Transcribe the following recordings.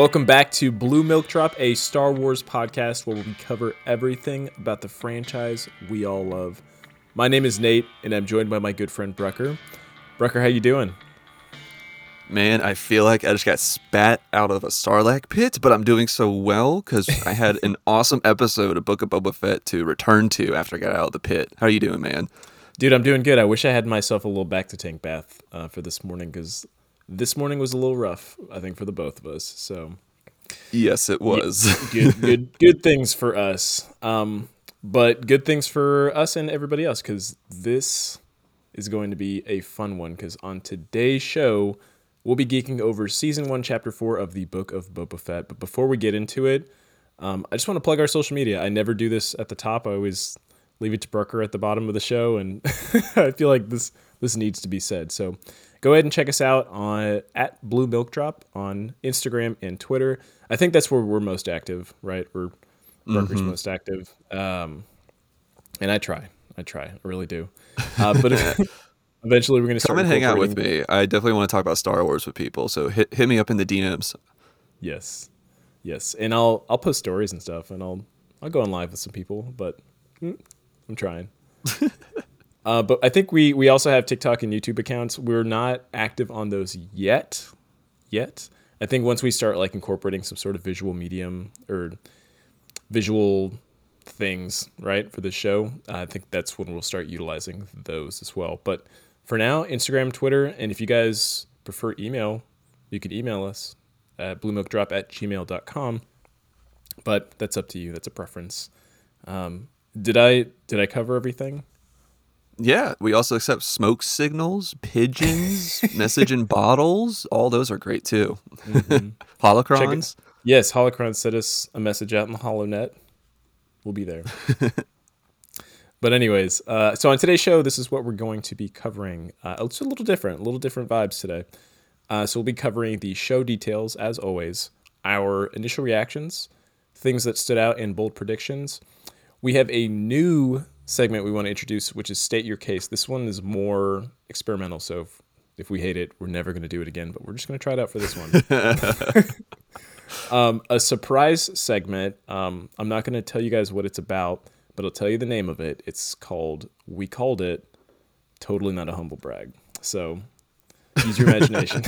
Welcome back to Blue Milk Drop, a Star Wars podcast where we cover everything about the franchise we all love. My name is Nate, and I'm joined by my good friend Brucker. Brucker, how you doing? Man, I feel like I just got spat out of a Sarlacc pit, but I'm doing so well because I had an awesome episode of Book of Boba Fett to return to after I got out of the pit. How are you doing, man? Dude, I'm doing good. I wish I had myself a little bacta tank bath uh, for this morning because this morning was a little rough, I think, for the both of us. So, yes, it was. good, good, good things for us. Um, but good things for us and everybody else because this is going to be a fun one. Because on today's show, we'll be geeking over season one, chapter four of the Book of Boba Fett. But before we get into it, um, I just want to plug our social media. I never do this at the top. I always leave it to Brucker at the bottom of the show, and I feel like this this needs to be said. So go ahead and check us out on at Blue Milk Drop on Instagram and Twitter. I think that's where we're most active, right? We're mm-hmm. most active, um, and I try, I try, I really do. Uh, but eventually, we're going to come and hang out with me. I definitely want to talk about Star Wars with people, so hit hit me up in the DMs. Yes, yes, and I'll I'll post stories and stuff, and I'll I'll go on live with some people, but mm, I'm trying. Uh, but I think we we also have TikTok and YouTube accounts. We're not active on those yet. Yet, I think once we start like incorporating some sort of visual medium or visual things, right, for the show, I think that's when we'll start utilizing those as well. But for now, Instagram, Twitter, and if you guys prefer email, you can email us at bluemilkdrop at gmail.com. But that's up to you. That's a preference. Um, did I did I cover everything? Yeah, we also accept smoke signals, pigeons, message in bottles. All those are great too. Mm-hmm. Holocrons. Yes, Holocrons sent us a message out in the HoloNet. We'll be there. but anyways, uh, so on today's show, this is what we're going to be covering. Uh, it's a little different, a little different vibes today. Uh, so we'll be covering the show details as always, our initial reactions, things that stood out in bold predictions. We have a new segment we want to introduce, which is state your case. This one is more experimental, so if, if we hate it, we're never going to do it again. But we're just going to try it out for this one. um, a surprise segment. Um, I'm not going to tell you guys what it's about, but I'll tell you the name of it. It's called. We called it. Totally not a humble brag. So use your imagination.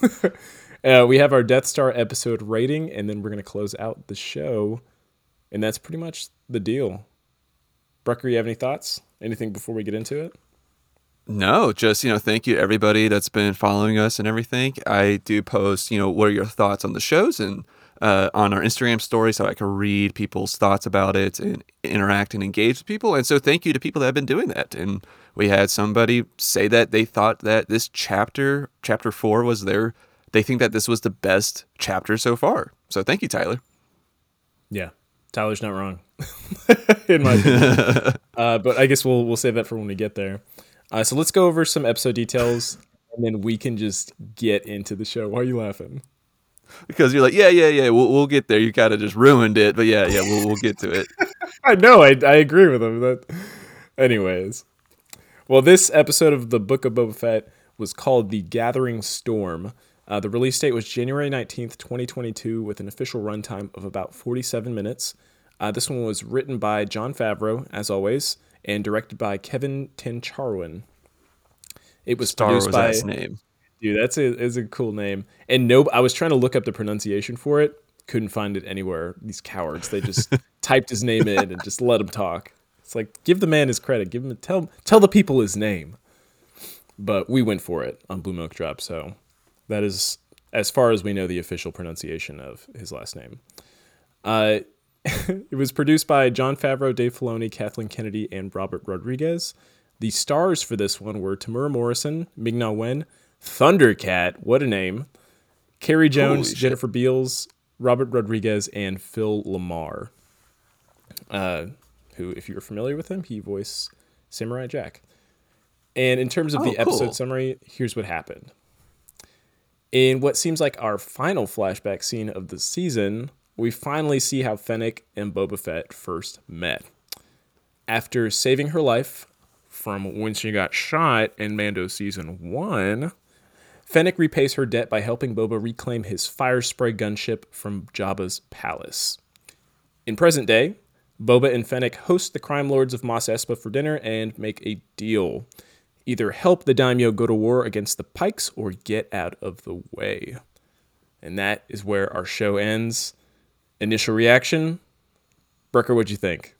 uh, we have our Death Star episode rating, and then we're going to close out the show. And that's pretty much the deal. Brucker, you have any thoughts? Anything before we get into it? No, just, you know, thank you to everybody that's been following us and everything. I do post, you know, what are your thoughts on the shows and uh, on our Instagram story so I can read people's thoughts about it and interact and engage with people. And so thank you to people that have been doing that. And we had somebody say that they thought that this chapter, chapter four, was their, they think that this was the best chapter so far. So thank you, Tyler. Yeah, Tyler's not wrong, in my opinion. uh, but I guess we'll we'll save that for when we get there. Uh, so let's go over some episode details, and then we can just get into the show. Why are you laughing? Because you're like, yeah, yeah, yeah, we'll, we'll get there. You kind of just ruined it, but yeah, yeah, we'll we'll get to it. I know, I I agree with him. That, anyways, well, this episode of the Book of Boba Fett was called "The Gathering Storm." Uh, the release date was January 19th, 2022, with an official runtime of about 47 minutes. Uh, this one was written by Jon Favreau, as always, and directed by Kevin Tancharoen. It was Star produced by his name. Dude, that's a is a cool name. And no, I was trying to look up the pronunciation for it, couldn't find it anywhere. These cowards, they just typed his name in and just let him talk. It's like give the man his credit, give him tell tell the people his name. But we went for it on Blue Milk Drop, so that is, as far as we know, the official pronunciation of his last name. Uh, it was produced by Jon Favreau, Dave Filoni, Kathleen Kennedy, and Robert Rodriguez. The stars for this one were Temuera Morrison, Ming Na Wen, Thundercat, what a name, Carey Jones, Jennifer Beals, Robert Rodriguez, and Phil LaMarr. Uh, who, if you're familiar with him, he voiced Samurai Jack. And in terms of oh, the episode cool. summary, here's what happened. In what seems like our final flashback scene of the season, we finally see how Fennec and Boba Fett first met. After saving her life from when she got shot in Mando season one, Fennec repays her debt by helping Boba reclaim his fire spray gunship from Jabba's palace. In present day, Boba and Fennec host the crime lords of Mos Espa for dinner and make a deal. Either help the daimyo go to war against the Pikes or get out of the way. And that is where our show ends. Initial reaction Brucker, what'd you think?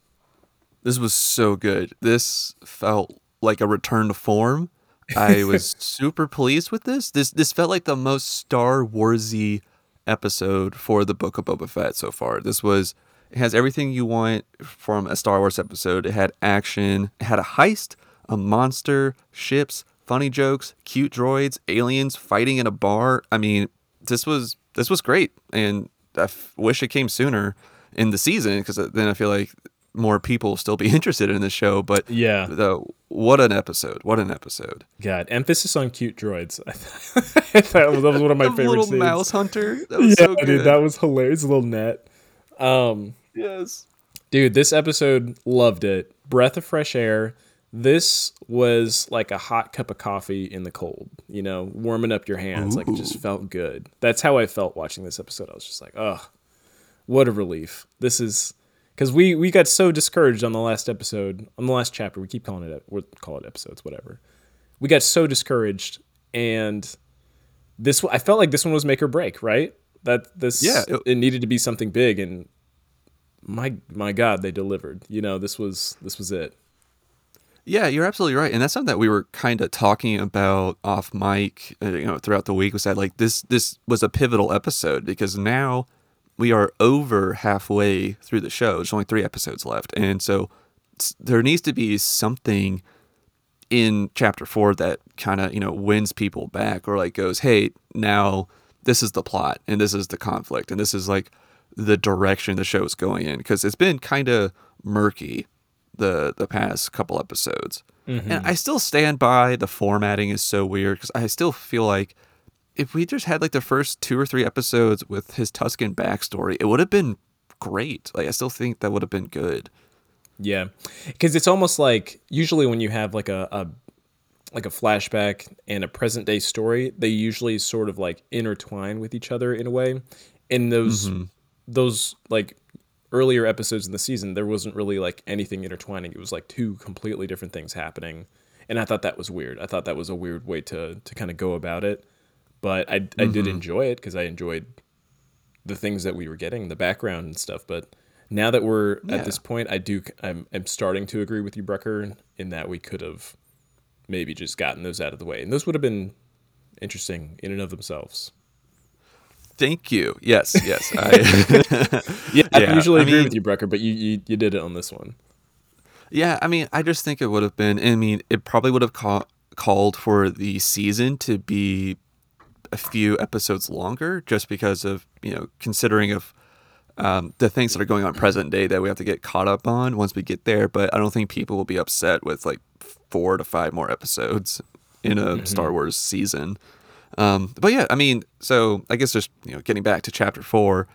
This was so good. This felt like a return to form. I was super pleased with this. This this felt like the most Star Warsy episode for the Book of Boba Fett so far. This was it has everything you want from a Star Wars episode. It had action, it had a heist, a monster, ships, funny jokes, cute droids, aliens fighting in a bar. I mean, this was this was great, and I f- wish it came sooner in the season because then I feel like more people will still be interested in the show. But Yeah. the, what an episode! What an episode! God, emphasis on cute droids. I thought that was, that was one of my the favorite little scenes. mouse hunter. That was yeah, so good. dude, that was hilarious. A little net. Um, yes. dude, this episode loved it. Breath of fresh air. This was like a hot cup of coffee in the cold. You know, warming up your hands. Like it just felt good. That's how I felt watching this episode. I was just like, oh, what a relief. This is because we we got so discouraged on the last episode, on the last chapter. We keep calling it, we'll call it episodes, whatever. We got so discouraged, and this I felt like this one was make or break, right? That this Yeah, it, it- needed to be something big, and my my God, they delivered. You know, this was this was it. Yeah, you're absolutely right, and that's something that we were kind of talking about off mic, uh, you know, throughout the week. Was that like this? This was a pivotal episode because now we are over halfway through the show. There's only three episodes left, and so there needs to be something in chapter four that kind of you know wins people back, or like goes, "Hey, now this is the plot, and this is the conflict, and this is like the direction the show is going in," because it's been kind of murky the the past couple episodes. Mm-hmm. And I still stand by the formatting is so weird because I still feel like if we just had like the first two or three episodes with his Tusken backstory, it would have been great. Like I still think that would have been good. Yeah, because it's almost like usually when you have like a, a like a flashback and a present day story, they usually sort of like intertwine with each other in a way. In those mm-hmm. those like earlier episodes in the season, there wasn't really like anything intertwining. It was like two completely different things happening, and I thought that was weird. I thought that was a weird way to to kind of go about it, but I I did mm-hmm. enjoy it because I enjoyed the things that we were getting, the background and stuff. But now that we're Yeah. at this point, I do I'm I'm starting to agree with you, Brucker, in that we could have maybe just gotten those out of the way, and those would have been interesting in and of themselves. Thank you. Yes, yes. I, Yeah, I Yeah, usually I agree mean- with you, Brucker, but you, you you did it on this one. yeah, I mean, I just think it would have been. I mean, it probably would have ca- called for the season to be a few episodes longer, just because of you know considering of um, the things that are going on present day that we have to get caught up on once we get there. But I don't think people will be upset with like four to five more episodes in a Star Wars season. Um, but yeah, I mean, so I guess just you know getting back to chapter four,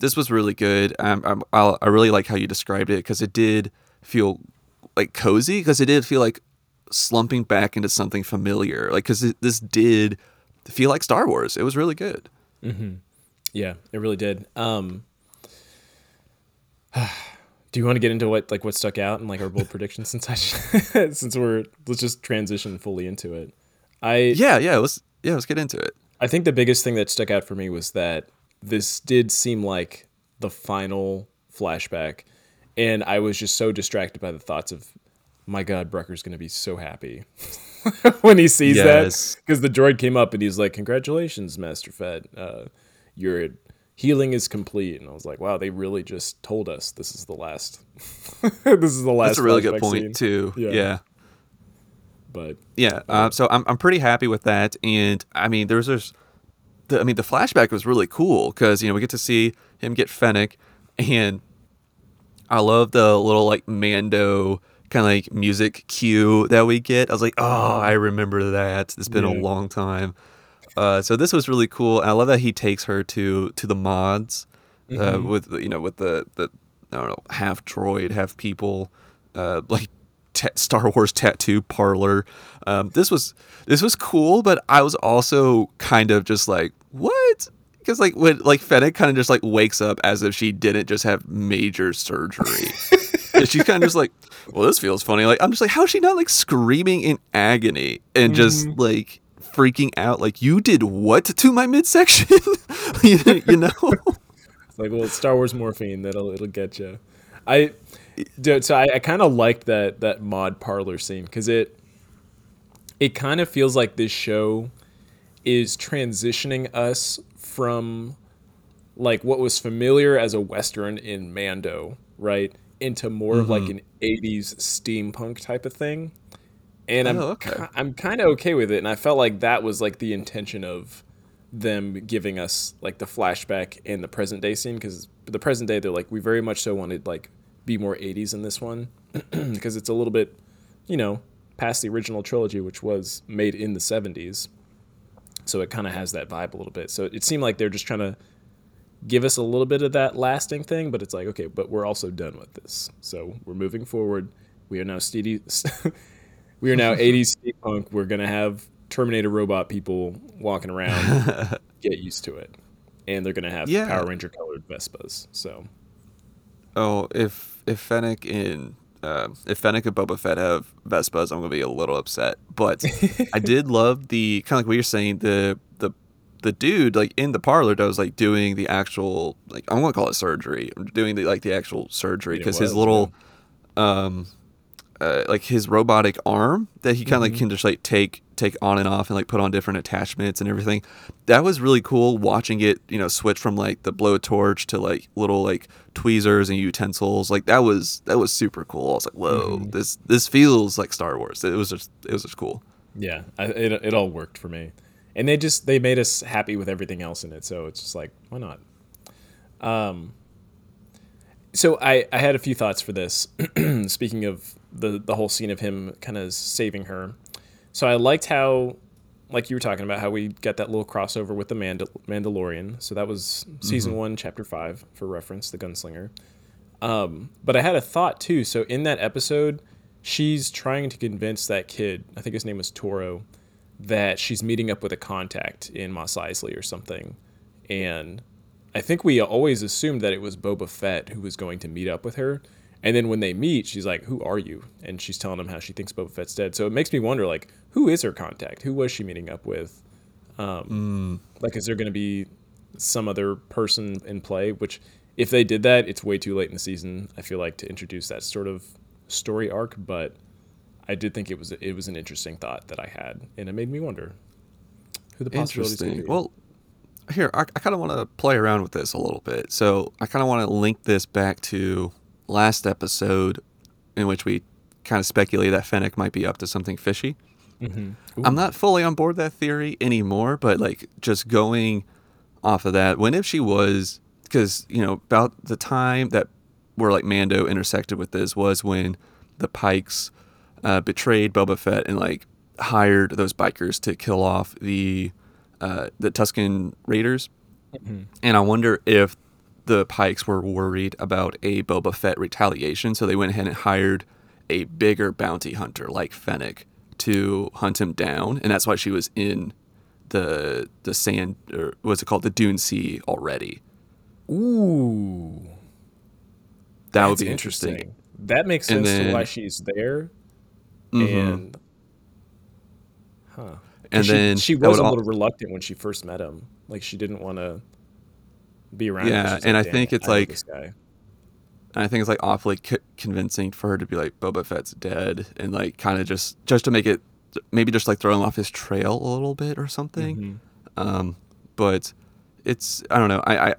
this was really good. I'm, I'll, I really like how you described it because it did feel like cozy because it did feel like slumping back into something familiar. Like because this did feel like Star Wars. It was really good. Yeah, it really did. Um, do you want to get into what like what stuck out and like our bold predictions since I since we're let's just transition fully into it. I Yeah, yeah. Let's yeah, let's get into it. I think the biggest thing that stuck out for me was that this did seem like the final flashback, and I was just so distracted by the thoughts of, my God, Brucker's going to be so happy when he sees Yes. that because the droid came up and he's like, "Congratulations, Master Fett, uh, your healing is complete." And I was like, "Wow, they really just told us this is the last. this is the last." That's a really good point scene." too. Yeah. yeah. But Yeah, uh, so I'm I'm pretty happy with that, and I mean, there's this, the, I mean, the flashback was really cool because you know we get to see him get Fennec, and I love the little like Mando kind of like music cue that we get. I was like, oh, I remember that. It's been a long time. Uh, so this was really cool, and I love that he takes her to to the mods uh, with you know with the the I don't know half droid, half people, uh, like ta- Star Wars tattoo parlor. Um, this was this was cool, but I was also kind of just like, what? Because like when like Fennec kind of just like wakes up as if she didn't just have major surgery. and she's kind of just like, well, this feels funny. Like I'm just like, how is she not like screaming in agony and just Mm-hmm. like freaking out? Like you did what to my midsection? you, you know? It's like, well, it's Star Wars morphine that'll it'll get you. I, dude, so I, I kind of like that that mod parlor scene because it it kind of feels like this show is transitioning us from like what was familiar as a western in Mando, right, into more of like mm-hmm. an '80s steampunk type of thing. And I'm Oh, okay. I'm kind of okay with it, and I felt like that was like the intention of them giving us like the flashback and the present day scene because the present day they're like we very much so wanted like be more 80s in this one because it's a little bit you know past the original trilogy which was made in the 70s so it kind of has that vibe a little bit. So it seemed like they're just trying to give us a little bit of that lasting thing but it's like okay but we're also done with this. So we're moving forward. We are now steady we are now 80s steampunk. We're gonna have terminator robot people walking around. Get used to it. And they're gonna have Yeah. power ranger colored vespas so. Oh, if if Fennec and uh, if Fennec and Boba Fett have Vespas, I'm gonna be a little upset. But I did love the kind of like what you're saying the the the dude like in the parlor that was like doing the actual like I'm gonna call it surgery, I'm doing the like the actual surgery because his little um uh, like his robotic arm that he kind of like Mm-hmm. can just like take take on and off and like put on different attachments and everything. That was really cool watching it, you know, switch from like the blowtorch to like little like tweezers and utensils. Like that was that was super cool. I was like, whoa, Mm-hmm. this this feels like Star Wars. It was just it was just cool. yeah I, it, it all worked for me and they just they made us happy with everything else in it so it's just like why not um so i i had a few thoughts for this. Speaking of the the whole scene of him kind of saving her. So i liked how like you were talking about how we got that little crossover with the Mandal- mandalorian. So that was season one chapter five for reference the gunslinger. Um, but I had a thought too. So in that episode, she's trying to convince that kid, I think his name was Toro, that she's meeting up with a contact in Mos Eisley or something. And I think we always assumed that it was Boba Fett who was going to meet up with her. And then when they meet, she's like, "Who are you?" And she's telling him how she thinks Boba Fett's dead. So it makes me wonder, like, who is her contact? Who was she meeting up with? Um, Like, is there going to be some other person in play? Which, if they did that, it's way too late in the season. I feel like to introduce that sort of story arc. But I did think it was it was an interesting thought that I had, and it made me wonder who the possibilities Interesting. be. Well, here I, I kind of want to play around with this a little bit. So I kind of want to link this back to last episode, in which we kind of speculated that Fennec might be up to something fishy. I'm not fully on board that theory anymore, but like just going off of that, when if she was, because you know about the time that where like Mando intersected with this was when the Pikes uh, betrayed Boba Fett and like hired those bikers to kill off the uh, the Tusken Raiders, and I wonder if the Pikes were worried about a Boba Fett retaliation, so they went ahead and hired a bigger bounty hunter like Fennec to hunt him down, and that's why she was in the the sand or what's it called the Dune Sea already. Ooh, That would be interesting. That makes sense to why she's there. Mhm. And huh. And she, then she was a little reluctant when she first met him. Like she didn't want to be around. Yeah, and like, I think it's know like- And I think it's like awfully c- convincing for her to be like Boba Fett's dead, and like kind of just just to make it maybe just like throw him off his trail a little bit or something. Mm-hmm. Um, but it's I don't know. I, I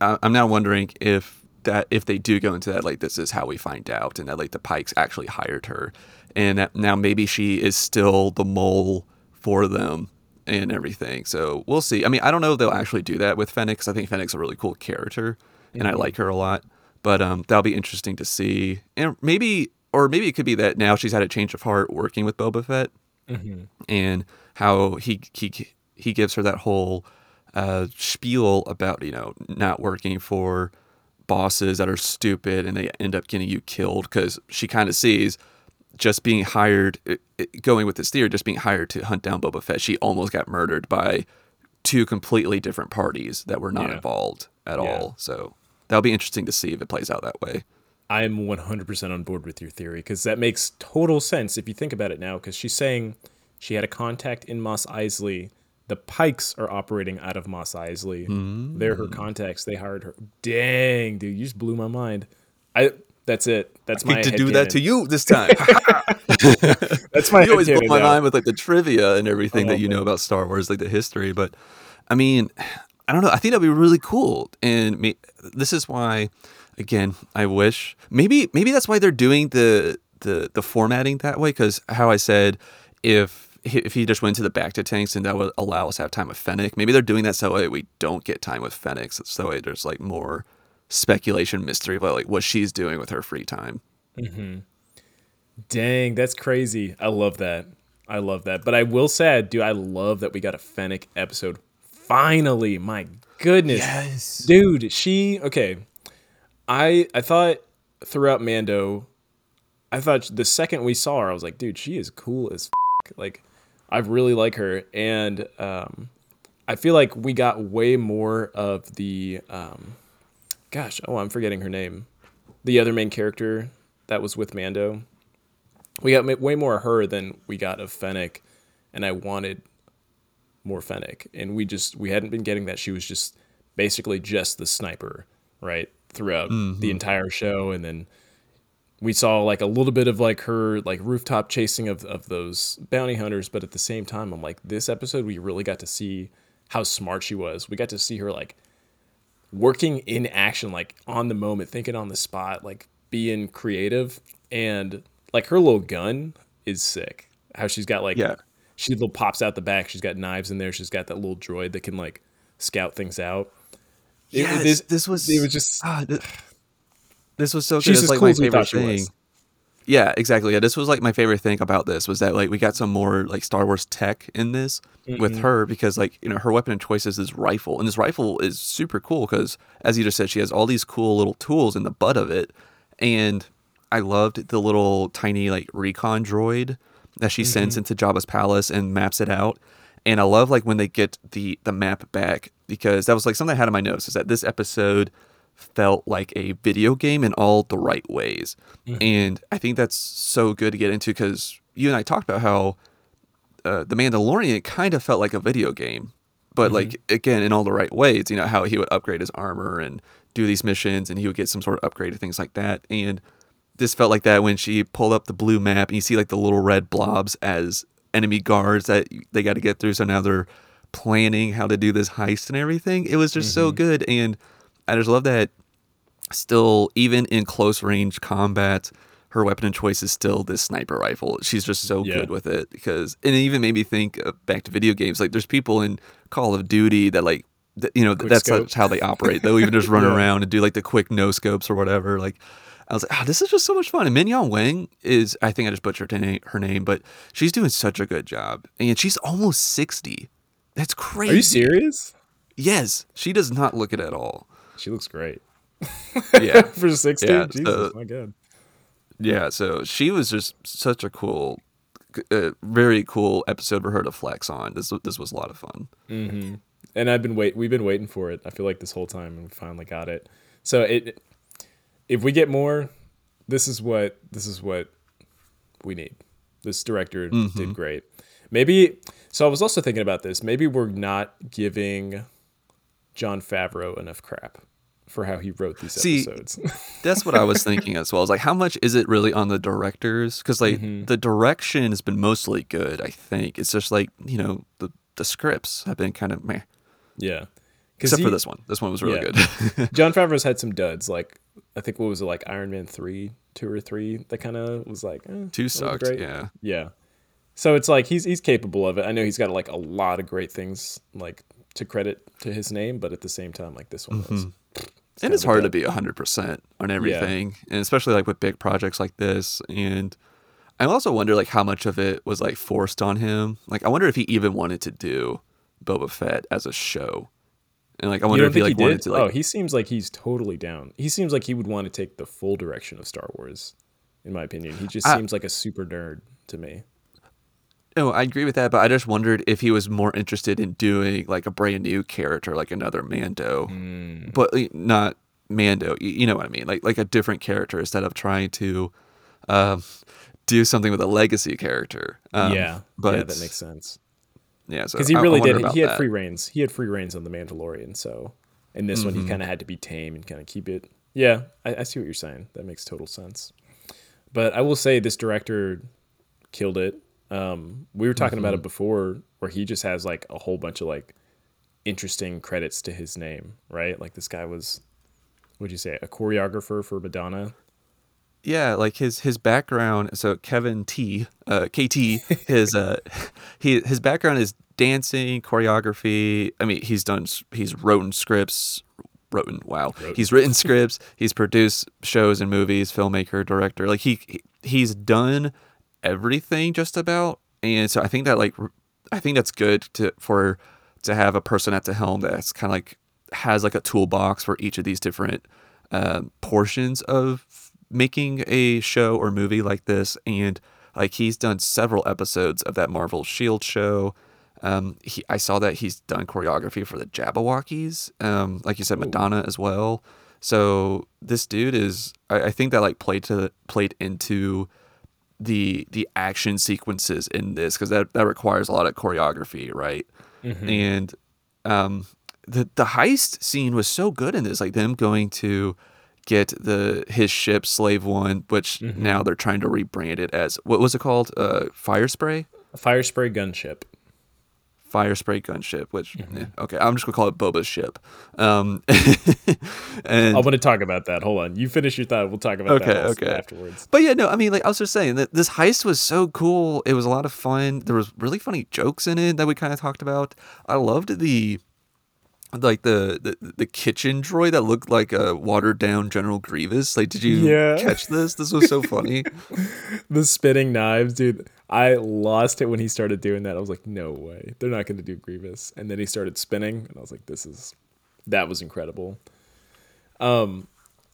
I- I'm now wondering if that if they do go into that like this is how we find out, and that like the Pikes actually hired her, and that now maybe she is still the mole for them and everything. So we'll see. I mean, I don't know if they'll actually do that with Fennec 'cause I think Fennec's a really cool character, and I like her a lot. But um, that'll be interesting to see, and maybe or maybe it could be that now she's had a change of heart working with Boba Fett and how he he he gives her that whole uh, spiel about you know not working for bosses that are stupid and they end up getting you killed because she kind of sees just being hired, going with this theory, just being hired to hunt down Boba Fett, she almost got murdered by two completely different parties that were not Yeah. involved at Yeah. all. So that'll be interesting to see if it plays out that way. I'm 100% on board with your theory because that makes total sense if you think about it now. Because she's saying she had a contact in Mos Eisley. The Pikes are operating out of Mos Eisley. They're her mm. contacts. They hired her. Dang, dude, you just blew my mind. I. That's it. That's my. to do that to you this time. That's my. you always blow my mind with like the trivia and everything Oh, that you know about Star Wars, like the history. But I mean, I don't know. I think that'd be really cool. And me, this is why, again, I wish maybe maybe that's why they're doing the the the formatting that way. Because how I said, if if he just went to the bacta tanks and that would allow us to have time with Fennec, maybe they're doing that so that we don't get time with Fennec. So that way there's like more speculation, mystery about like what she's doing with her free time. Dang, that's crazy. I love that. I love that. But I will say, dude, I love that we got a Fennec episode. Finally, my goodness. Yes. Dude, she okay. I I thought throughout Mando, I thought the second we saw her, I was like, dude, she is cool as f-. like I really like her. And um I feel like we got way more of the um gosh, oh I'm forgetting her name. The other main character that was with Mando we got way more of her than we got of Fennec, and I wanted more Fennec, and we just we hadn't been getting that. She was just basically just the sniper, right, throughout the mm-hmm. entire show, and then we saw like a little bit of like her like rooftop chasing of of those bounty hunters, but at the same time, I'm like this episode we really got to see how smart she was. We got to see her like working in action, like on the moment, thinking on the spot, like being creative, and like her little gun is sick. How she's got like Yeah. she little pops out the back. She's got knives in there. She's got that little droid that can like scout things out. It- Yes, this- this, was it was just ah, th- this was so good. She's It's as like cool my favorite thing. was. Yeah, exactly. Yeah, this was like my favorite thing about this was that like we got some more like Star Wars tech in this with Mm-hmm. her because like you know her weapon of choice is this rifle and this rifle is super cool because as you just said she has all these cool little tools in the butt of it and I loved the little tiny like recon droid that she sends into Jabba's palace and maps it out and I love like when they get the the map back because that was like something I had in my notes is that this episode felt like a video game in all the right ways. Mm-hmm. And I think that's so good to get into because you and I talked about how uh, The Mandalorian kind of felt like a video game, but mm-hmm. like, again, in all the right ways, you know, how he would upgrade his armor and do these missions and he would get some sort of upgrade and things like that. And this felt like that when she pulled up the blue map and you see like the little red blobs as enemy guards that they got to get through. So now they're planning how to do this heist and everything. It was just so mm-hmm. good. And I just love that still, even in close range combat, her weapon of choice is still this sniper rifle. She's just so Yeah. good with it because, and it even made me think back to video games. Like, there's people in Call of Duty that like, th- you know, Quick that's how they operate. They'll even just run Yeah. around and do like the quick no scopes or whatever. Like, I was like, ah, this is just so much fun. And Mignon Wang is, I think I just butchered her name, but she's doing such a good job. And she's almost 60. That's crazy. Are you serious? Yes. She does not look it at all. She looks great Yeah. for sixteen. Yeah, Jesus, uh, my god. yeah. So she was just such a cool, uh, very cool episode for her to flex on. This, this was a lot of fun. and I've been wait. We've been waiting for it. I feel like this whole time, and we finally got it. So it, if we get more, this is what this is what we need. This director did great. Maybe. So I was also thinking about this. Maybe we're not giving Jon Favreau enough crap for how he wrote these See, episodes. That's what I was thinking as well. I was like, how much is it really on the directors? Because like Mm-hmm. the direction has been mostly good. I think it's just like you know the the scripts have been kind of meh. yeah. Except for this one. This one was really yeah. good. Jon Favreau's had some duds. Like I think what was it like Iron Man three, two or three? That kind of was like eh, Two sucked. great. Yeah. Yeah. So it's like he's he's capable of it. I know he's got like a lot of great things like to credit to his name, but at the same time, like this one mm-hmm. was. and it's hard to be 100% on everything and especially like with big projects like this and i also wonder like how much of it was like forced on him like i wonder if he even wanted to do boba fett as a show and like i wonder if he like wanted to like oh, he seems like he's totally down. He seems like he would want to take the full direction of Star Wars. in my opinion. He just I- seems like a super nerd to me. No, I agree with that, but I just wondered if he was more interested in doing like a brand new character, like another Mando, but not Mando. You know what I mean? Like like a different character instead of trying to um, do something with a legacy character. Um, yeah, but yeah, that makes sense. yeah. So Because he I- I really did. He had that. free reigns. He had free reigns on the Mandalorian. So in this one, he Mm-hmm. kind of had to be tame and kind of keep it. Yeah, I, I see what you're saying. That makes total sense. But I will say this director killed it. Um, we were talking Mm-hmm. about it before, where he just has like a whole bunch of like interesting credits to his name, right? Like this guy was, what'd you say, a choreographer for Madonna? Yeah, like his his background. So Kevin T, uh, KT, his uh, he his background is dancing, choreography. I mean, he's done he's written scripts. Written, wow. He's written scripts. He's produced shows and movies. Filmmaker, director. Like he he- he's done everything just about. And so I think that like I think that's good to for to have a person at the helm that's kind of like has like a toolbox for each of these different um, portions of making a show or movie like this. And like he's done several episodes of that Marvel Shield show. Um, he, I saw that he's done choreography for the Jabbawockeez. Um, like you said, Madonna as well. So this dude is, I, I think that like played to played into the the action sequences in this because that that requires a lot of choreography, right? And um, the the heist scene was so good in this, like them going to get the his ship Slave One, which now they're trying to rebrand it as what was it called? Uh, Fire Spray. A fire spray gunship. Fire Spray Gunship, which eh, okay, I'm just gonna call it Boba's ship. Um, and I want to talk about that. Hold on. You finish your thought. We'll talk about Okay, that okay. afterwards. But yeah, no, I mean, like I was just saying that this heist was so cool. It was a lot of fun. There was really funny jokes in it that we kind of talked about. I loved the like the, the the kitchen droid that looked like a watered down General Grievous. Like, did you Yeah. catch this? This was so funny. The spinning knives, dude. I lost it when he started doing that. I was like, no way. They're not going to do Grievous. And then he started spinning, and I was like, this is that was incredible. Um,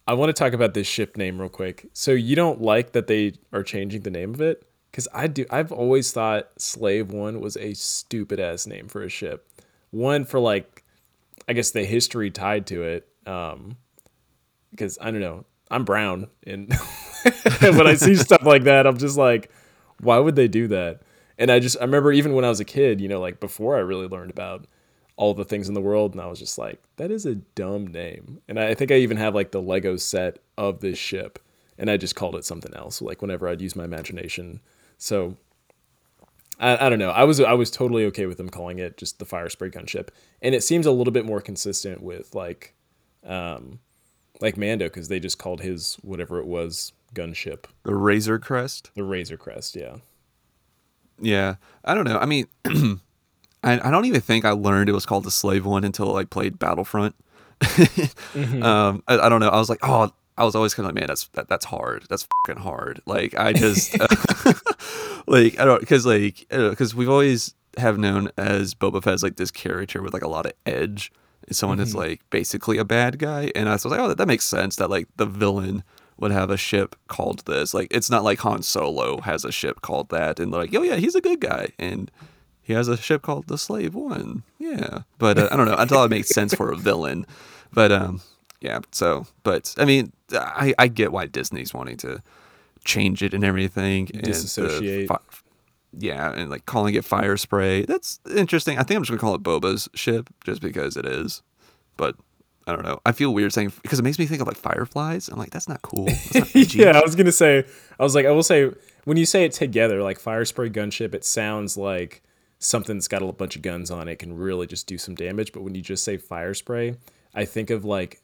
I want to talk about this ship name real quick. So you don't like that they are changing the name of it? Because I do. I've always thought Slave One was a stupid ass name for a ship. One for like, I guess the history tied to it. Um, because I don't know. I'm brown, and when I see stuff like that, I'm just like, why would they do that? And I just I remember even when I was a kid, you know, like before I really learned about all the things in the world, and I was just like, that is a dumb name. And I think I even have like the Lego set of this ship, and I just called it something else. Like whenever I'd use my imagination. So I, I don't know. I was I was totally okay with them calling it just the fire spray gun ship, and it seems a little bit more consistent with like, um, like Mando because they just called his whatever it was gunship The Razor Crest. the Razor Crest. Yeah. Yeah, I don't know. I mean, I, I don't even think I learned it was called the Slave One until I played Battlefront. um, I, I don't know. I was like, oh, I was always kind of like, man, that's that, that's hard. That's fucking hard. Like I just like I don't because like because we've always have known as Boba Fett as like this character with like a lot of edge. And someone that's like basically a bad guy, and I was like, oh, that, that makes sense. That like the villain would have a ship called this. Like it's not like Han Solo has a ship called that, and like, oh yeah, he's a good guy, and he has a ship called the Slave One. Yeah, but uh, I don't know. I thought it made sense for a villain, but um, yeah. So, but I mean, I I get why Disney's wanting to change it and everything, and Disassociate. fi- yeah, and like calling it Fire Spray. That's interesting. I think I'm just gonna call it Boba's ship just because it is, but. I don't know. I feel weird saying because it makes me think of like fireflies. I'm like, that's not cool. That's not yeah, I was gonna say. I was like, I will say when you say it together, like fire spray gunship, it sounds like something that's got a bunch of guns on it can really just do some damage. But when you just say fire spray, I think of like,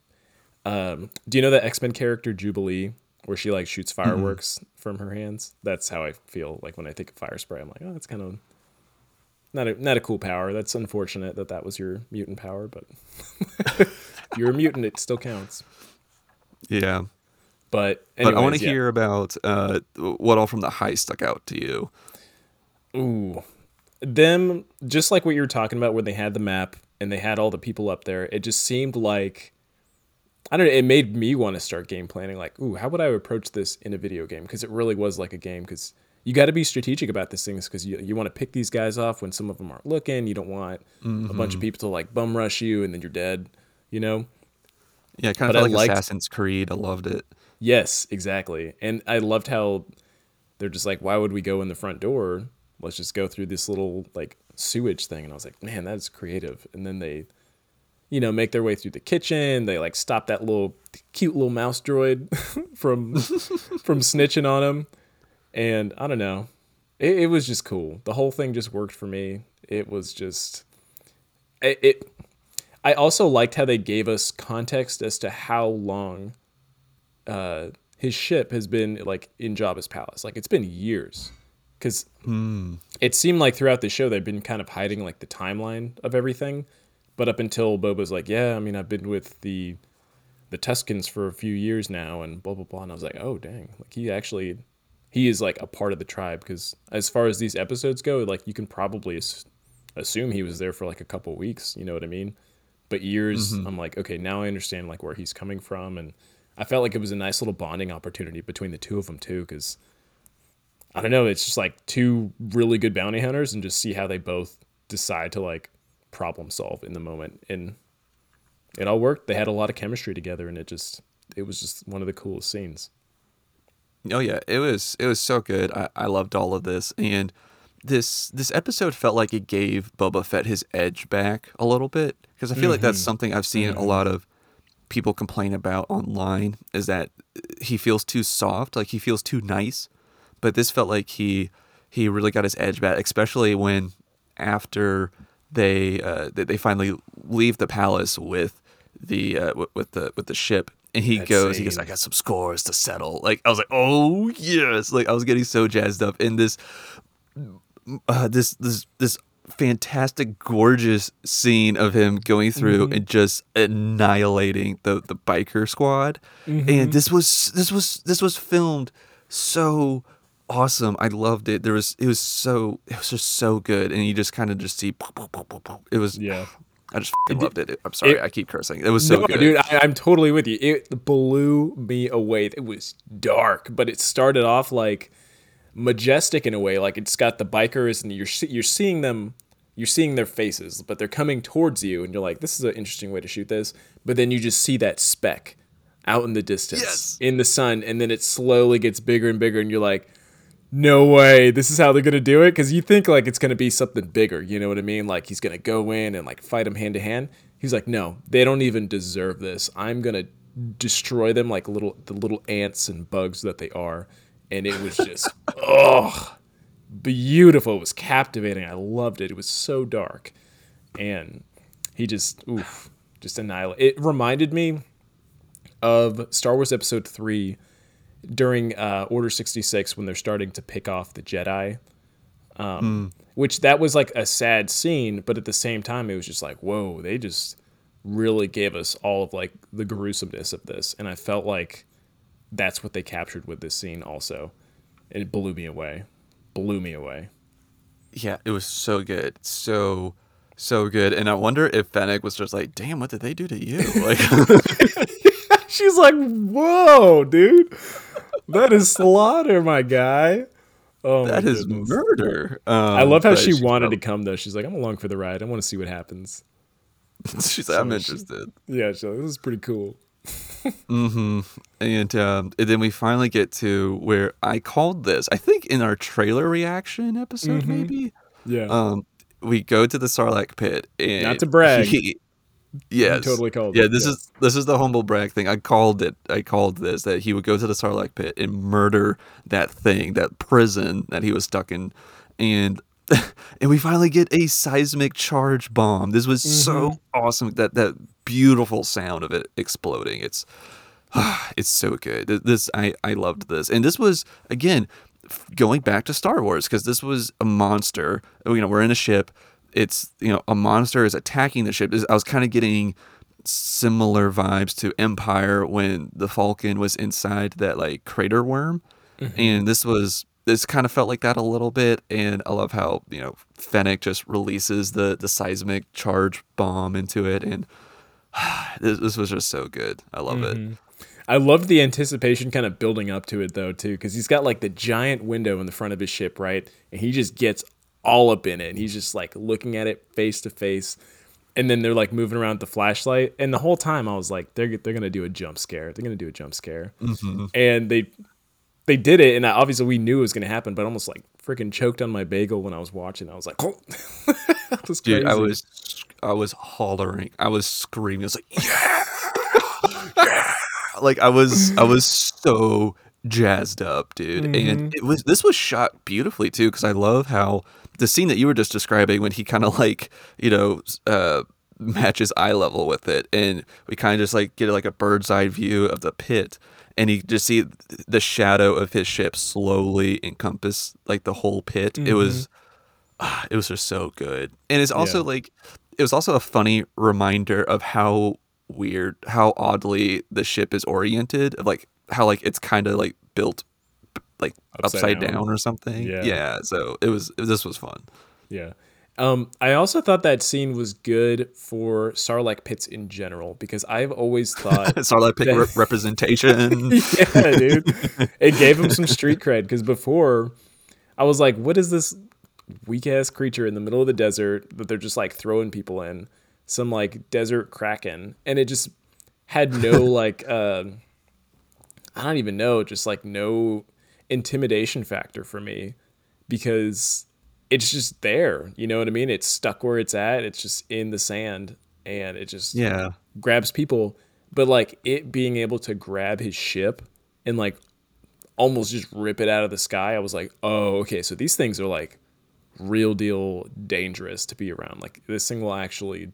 um, do you know the X Men character Jubilee, where she like shoots fireworks from her hands? That's how I feel like when I think of fire spray. I'm like, oh, that's kind of not a not a cool power. That's unfortunate that that was your mutant power, but you're a mutant. It still counts. Yeah. But But I want to yeah. hear about uh, what all from the heist stuck out to you. Ooh. Them, just like what you were talking about, where they had the map and they had all the people up there, it just seemed like I don't know. It made me want to start game planning. Like, ooh, how would I approach this in a video game? Because it really was like a game. Because you got to be strategic about these things. Because you you want to pick these guys off when some of them aren't looking. You don't want mm-hmm. a bunch of people to like bum rush you and then you're dead. You know. Yeah, kind of like liked, Assassin's Creed. I loved it. Yes, exactly. And I loved how they're just like, why would we go in the front door? Let's just go through this little like sewage thing. And I was like, man, that's creative. And then they you know, make their way through the kitchen. They like stop that little cute little mouse droid from from snitching on him. And I don't know. It, it, was just cool. The whole thing just worked for me. It was just it, it I also liked how they gave us context as to how long uh his ship has been like in Jabba's palace. Like it's been years. Cuz mm. it seemed like throughout the show they've been kind of hiding like the timeline of everything but up until Boba's like, yeah, I mean, I've been with the the Tuskens for a few years now, and blah blah blah. And I was like, oh dang, like he actually he is like a part of the tribe because as far as these episodes go, like you can probably assume he was there for like a couple weeks. You know what I mean? But years, mm-hmm. I'm like, okay, now I understand like where he's coming from, and I felt like it was a nice little bonding opportunity between the two of them too, because I don't know, it's just like two really good bounty hunters, and just see how they both decide to like problem solve in the moment and it all worked they had a lot of chemistry together and it just it was just one of the coolest scenes oh yeah it was it was so good i, I loved all of this and this this episode felt like it gave boba fett his edge back a little bit because i feel mm-hmm. like that's mm-hmm. something i've seen mm-hmm. a lot of people complain about online is that he feels too soft like he feels too nice but this felt like he he really got his edge back especially when after they uh, they finally leave the palace with the uh, with the with the ship. And he goes he goes i got some scores to settle. Like i was like oh yes. Like i was getting so jazzed up in this uh, this this this fantastic gorgeous scene of him going through mm-hmm. and just annihilating the the biker squad. Mm-hmm. and this was this was this was filmed so awesome. I loved it. There was it was so it was just so good, and you just kind of just see it was yeah. I just it loved it. I'm sorry, it, I keep cursing. It was so no, good, dude. I, am totally with you. It blew me away. It was dark, but it started off like majestic in a way. Like it's got the bikers, and you're you're seeing them. You're seeing their faces, but they're coming towards you, and you're like, "This is an interesting way to shoot this." But then you just see that speck out in the distance, yes. in the sun, and then it slowly gets bigger and bigger, and you're like, no way. This is how they're gonna do it? Because you think like it's gonna be something bigger you know what i mean? Like he's gonna go in and like fight him hand to hand. He's like no they don't even deserve this. I'm gonna destroy them like little the little ants and bugs that they are. And it was just oh beautiful. It was captivating. I loved it. It was so dark. And he just oof just annihilate it reminded me of star wars episode 3 during uh, Order 66 when they're starting to pick off the Jedi. Um, mm. Which that was like a sad scene, but at the same time, it was just like, whoa, they just really gave us all of like the gruesomeness of this. And I felt like that's what they captured with this scene also. It blew me away. Blew me away. Yeah, it was so good. So so good. And I wonder if Fennec was just like, damn, what did they do to you? Like She's like, whoa, dude that is slaughter, my guy. Oh, that is goodness. murder. Um, I love how she wanted to come though. She's like, I'm along for the ride. I want to see what happens. She's like, I'm interested. She, yeah, she's like, this is pretty cool. mm-hmm. And, um, and then we finally get to where I called this. I think in our trailer reaction episode, mm-hmm. maybe. Yeah. Um, we go to the Sarlacc pit, and not to brag. He, Yes, totally called. Yeah, it. this yes. is this is the humble brag thing. I called it. I called this that he would go to the Sarlacc pit and murder that thing, that prison that he was stuck in, and and we finally get a seismic charge bomb. This was mm-hmm. so awesome. That that beautiful sound of it exploding. It's it's so good. This I I loved this, and this was again going back to Star Wars because this was a monster. You know, we're in a ship it's you know a monster is attacking the ship. I was kind of getting similar vibes to Empire when the Falcon was inside that like crater worm, mm-hmm. and this was this kind of felt like that a little bit. And I love how you know Fennec just releases the the seismic charge bomb into it, and this, this was just so good. I love Mm-hmm. it. I love the anticipation kind of building up to it though too, because he's got like the giant window in the front of his ship, right? And he just gets all up in it, and he's just like looking at it face to face. And then they're like moving around with the flashlight, and the whole time I was like, they're they're gonna do a jump scare. They're gonna do a jump scare, and they they did it, and I, obviously we knew it was gonna happen, but I almost like freaking choked on my bagel when I was watching. I was like, oh, was. Dude, I was I was hollering. I was screaming. I was like, yeah, yeah. Like I was I was so jazzed up, dude. Mm-hmm. And it was this was shot beautifully too because I love how the scene that you were just describing when he kind of like you know uh matches eye level with it and we kind of just like get like a bird's eye view of the pit and you just see the shadow of his ship slowly encompass like the whole pit. It was ah, it was just so good. And it's also Yeah. like it was also a funny reminder of how weird how oddly the ship is oriented of like how like it's kind of like built like Upside upside, down. down. or something Yeah. yeah so it was this was fun Yeah. Um, I also thought that scene was good for Sarlacc pits in general because I've always thought, Sarlacc Pit That- re- representation yeah, dude, it gave him some street cred because before I was like, what is this weak ass creature in the middle of the desert that they're just like throwing people in? Some like desert kraken, and it just had no like, uh, I don't even know, just like no intimidation factor for me because it's just there. You know what I mean? It's stuck where it's at. It's just in the sand, and it just yeah grabs people. But like it being able to grab his ship and like almost just rip it out of the sky, I was like, oh, okay. So these things are like real deal dangerous to be around. Like this thing will actually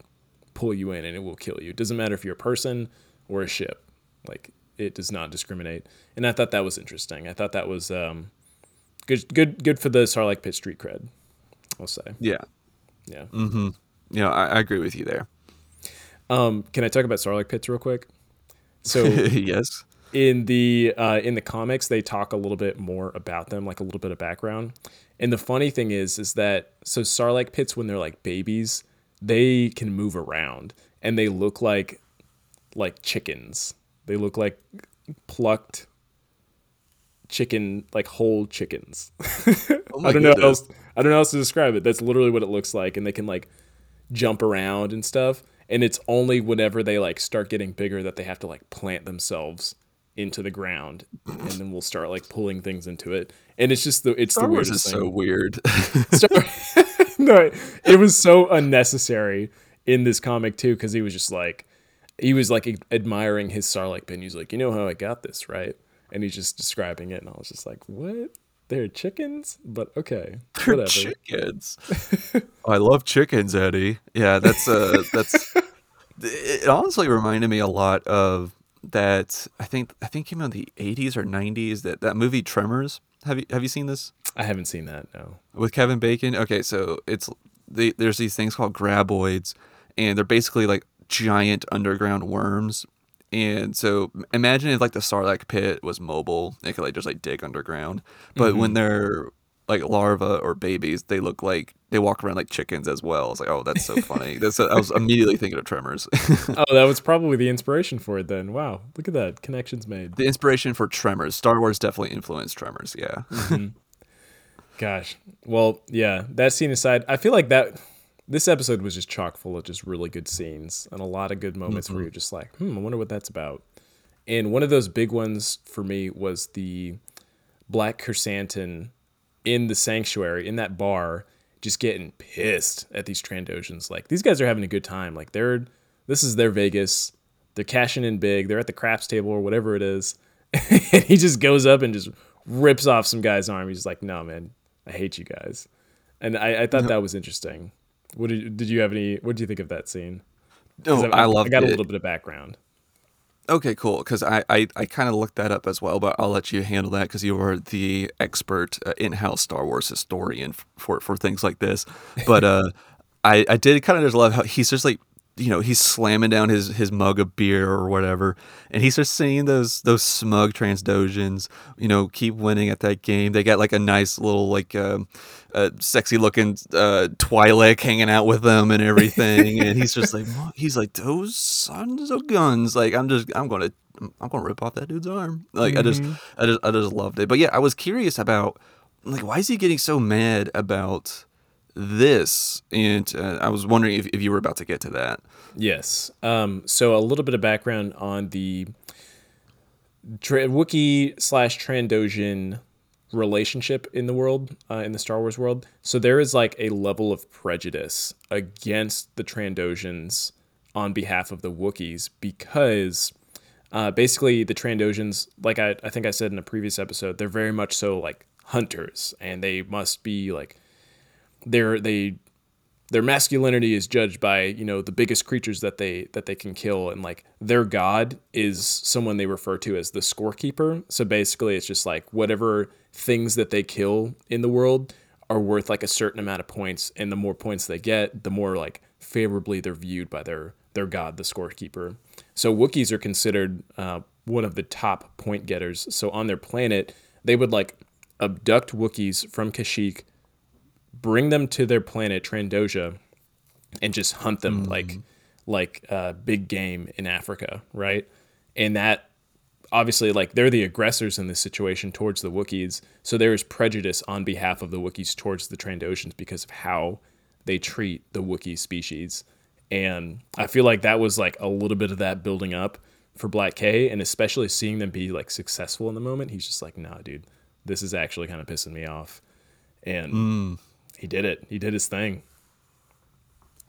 pull you in and it will kill you. It doesn't matter if you're a person or a ship. Like it does not discriminate. And I thought that was interesting. I thought that was um, good, good, good for the Sarlacc Pit street cred. I'll say, yeah yeah. you know I, I agree with you there Um, can I talk about Sarlacc pits real quick? So yes in the uh, in the comics they talk a little bit more about them like a little bit of background and the funny thing is is that so sarlacc pits when they're like babies they can move around and they look like like chickens they look like plucked chicken like whole chickens. Oh i don't know how else i don't know how else to describe it. That's literally what it looks like and they can like jump around and stuff and it's only whenever they like start getting bigger that they have to like plant themselves into the ground and then we'll start like pulling things into it. And it's just the it's Star the Wars weirdest is thing. so weird. Star- no, it was so unnecessary in this comic too because he was just like he was like admiring his Sarlacc pin. He's like, you know how I got this, right? And he's just describing it, and I was just like, what? They're chickens, but okay, They're whatever. chickens. I love chickens, Eddie. Yeah, that's uh that's it honestly reminded me a lot of that I think I think came out in the 80s or 90s that that movie Tremors. Have you have you seen this I haven't seen that. No. with Kevin Bacon? Okay, so it's the, there's these things called graboids and they're basically like giant underground worms. And so imagine if like the Sarlacc pit was mobile, it could like just like dig underground. But when mm-hmm. they're like larvae or babies, they look like they walk around like chickens as well. It's like, oh, that's so funny. that's I was immediately thinking of Tremors. Oh, that was probably the inspiration for it. Then, wow, look at that connections made. the inspiration for Tremors, Star Wars definitely influenced Tremors. Yeah, mm-hmm. Gosh, well, yeah. That scene aside, I feel like that this episode was just chock full of just really good scenes and a lot of good moments where you're just like, hmm, I wonder what that's about. And one of those big ones for me was the Black Chrysanthemum in the sanctuary in that bar, just getting pissed at these Trandoshans. Like these guys are having a good time. Like they're this is their Vegas. They're cashing in big. They're at the craps table or whatever it is. and he just goes up and just rips off some guy's arm. He's like, "No, man, I hate you guys." And I, I thought that was interesting. What did you, did you have any? What do you think of that scene? no, I love I got it. a little bit of background. Okay, cool. Because I, I, I kind of looked that up as well, but I'll let you handle that because you are the expert uh, in-house Star Wars historian for for things like this. But uh, I I did kind of just love how he's just like you know he's slamming down his his mug of beer or whatever. And he starts seeing those those smug transdojans you know keep winning at that game. They got like a nice little like uh, uh, sexy looking uh Twi'lek hanging out with them and everything. And he's just like he's like those sons of guns. Like i'm just i'm gonna i'm gonna rip off that dude's arm. Like mm-hmm. i just i just i just loved it. But yeah i was curious about like why is he getting so mad about this and uh, i was wondering if, if you were about to get to that. Yes. Um, so a little bit of background on the tra- wookiee slash trandoshan relationship in the world uh, in the star wars world. So there is like a level of prejudice against the trandoshans on behalf of the wookiees because uh, basically the trandoshans like I, I think i said in a previous episode they're very much so like hunters and they must be like their they their masculinity is judged by you know the biggest creatures that they that they can kill. And like their god is someone they refer to as the scorekeeper. So basically it's just like whatever things that they kill in the world are worth like a certain amount of points. And the more points they get the more like favorably they're viewed by their their god the scorekeeper. So wookiees are considered uh, one of the top point getters. So on their planet they would like abduct wookiees from kashyyyk bring them to their planet Trandosha and just hunt them mm. like like uh, big game in Africa, right? And that obviously like they're the aggressors in this situation towards the Wookiees, so there is prejudice on behalf of the Wookiees towards the Trandoshans because of how they treat the Wookiee species. And I feel like that was like a little bit of that building up for Black K, and especially seeing them be like successful in the moment, he's just like, nah, dude, this is actually kind of pissing me off. And mm he did it. He did his thing.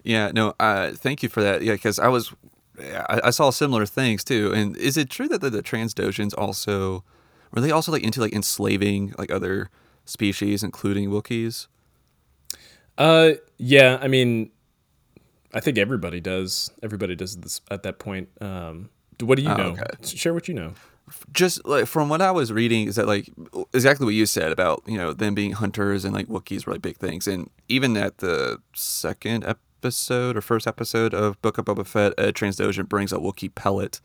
Yeah, no, uh, thank you for that. Yeah, because I was, I, I, saw similar things too. And is it true that the, the Transdoshans also, were they also like into like enslaving like other species, including Wookiees? Uh, yeah. I mean, I think everybody does. Everybody does this at that point. Um, what do you oh, know? Okay. Share what you know just like from what I was reading is that like exactly what you said about you know them being hunters and like Wookiees were like big things, and even at the second episode or first episode of Book of Boba Fett, a Transdoshan brings a Wookiee pellet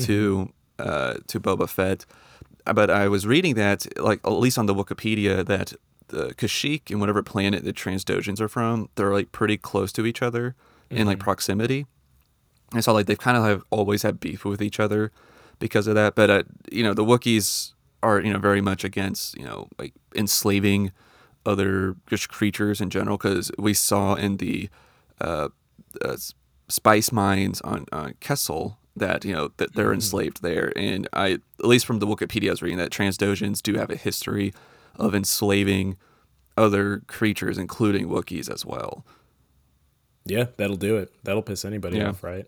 to mm-hmm. uh, to Boba Fett. But I was reading that like at least on the Wikipedia that the Kashyyyk and whatever planet the Transdoshans are from, they're like pretty close to each other mm-hmm. in like mm-hmm. proximity. And so like they've kind of have always had beef with each other because of that. But uh, you know, the Wookiees are you know very much against you know like enslaving other just creatures in general because we saw in the uh, uh, spice mines on, on Kessel that you know that they're mm-hmm. enslaved there, and I at least from the Wikipedia I was reading that Transdoshans do have a history of enslaving other creatures, including Wookiees as well. Yeah, that'll do it. That'll piss anybody yeah. off, right?